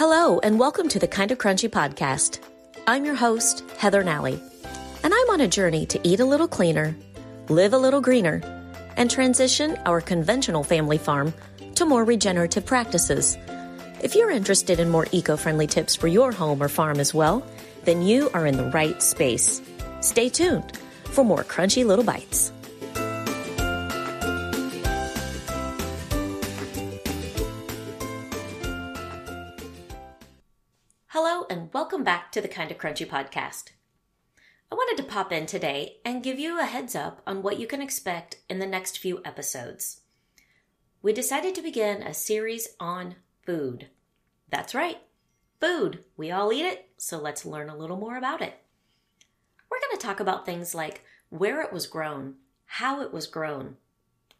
Hello, and welcome to the Kind of Crunchy podcast. I'm your host, Heather Nally, and I'm on a journey to eat a little cleaner, live a little greener, and transition our conventional family farm to more regenerative practices. If you're interested in more eco friendly tips for your home or farm as well, then you are in the right space. Stay tuned for more crunchy little bites. Hello, and welcome back to the Kind of Crunchy podcast. I wanted to pop in today and give you a heads up on what you can expect in the next few episodes. We decided to begin a series on food. That's right, food. We all eat it, so let's learn a little more about it. We're going to talk about things like where it was grown, how it was grown,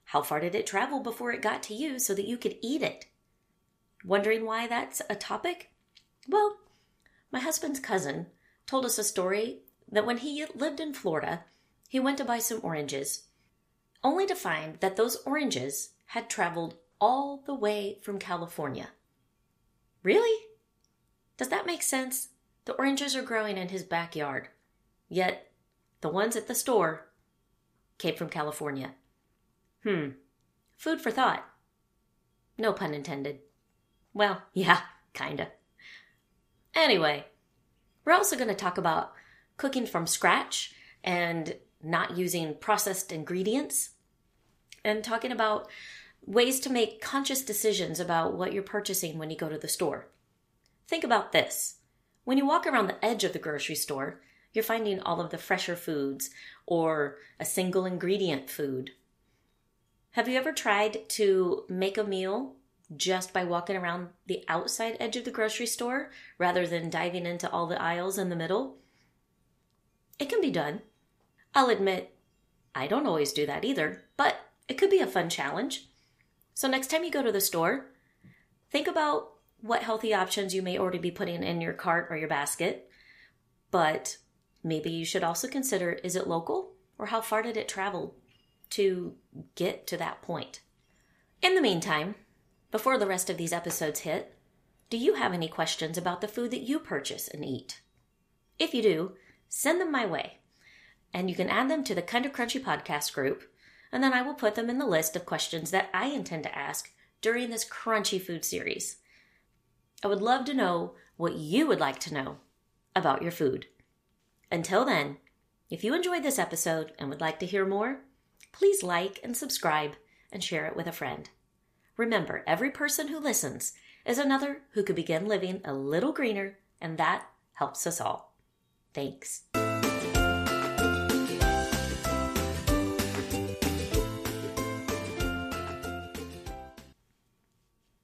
how far did it travel before it got to you so that you could eat it. Wondering why that's a topic? Well, my husband's cousin told us a story that when he lived in Florida, he went to buy some oranges, only to find that those oranges had traveled all the way from California. Really? Does that make sense? The oranges are growing in his backyard, yet the ones at the store came from California. Hmm. Food for thought. No pun intended. Well, yeah, kinda. Anyway, we're also going to talk about cooking from scratch and not using processed ingredients, and talking about ways to make conscious decisions about what you're purchasing when you go to the store. Think about this. When you walk around the edge of the grocery store, you're finding all of the fresher foods or a single ingredient food. Have you ever tried to make a meal just by walking around the outside edge of the grocery store rather than diving into all the aisles in the middle? It can be done. I'll admit, I don't always do that either, but it could be a fun challenge. So, next time you go to the store, think about what healthy options you may already be putting in your cart or your basket, but maybe you should also consider is it local or how far did it travel to get to that point? In the meantime, before the rest of these episodes hit, do you have any questions about the food that you purchase and eat? If you do, send them my way. And you can add them to the Kind of Crunchy podcast group, and then I will put them in the list of questions that I intend to ask during this crunchy food series. I would love to know what you would like to know about your food. Until then, if you enjoyed this episode and would like to hear more, please like and subscribe and share it with a friend. Remember, every person who listens is another who could begin living a little greener, and that helps us all. Thanks.